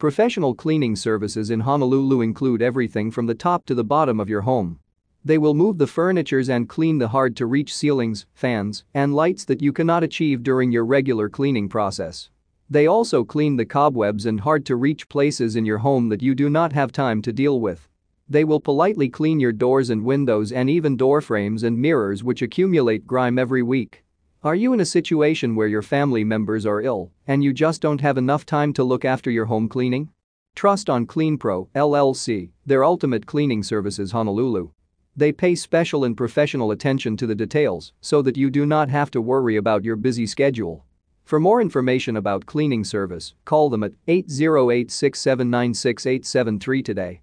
Professional cleaning services in Honolulu include everything from the top to the bottom of your home. They will move the furnitures and clean the hard-to-reach ceilings, fans, and lights that you cannot achieve during your regular cleaning process. They also clean the cobwebs and hard-to-reach places in your home that you do not have time to deal with. They will politely clean your doors and windows and even door frames and mirrors which accumulate grime every week. Are you in a situation where your family members are ill and you just don't have enough time to look after your home cleaning? Trust on CleanPro, LLC, their ultimate cleaning services Honolulu. They pay special and professional attention to the details so that you do not have to worry about your busy schedule. For more information about cleaning service, call them at 808 679 6873 today.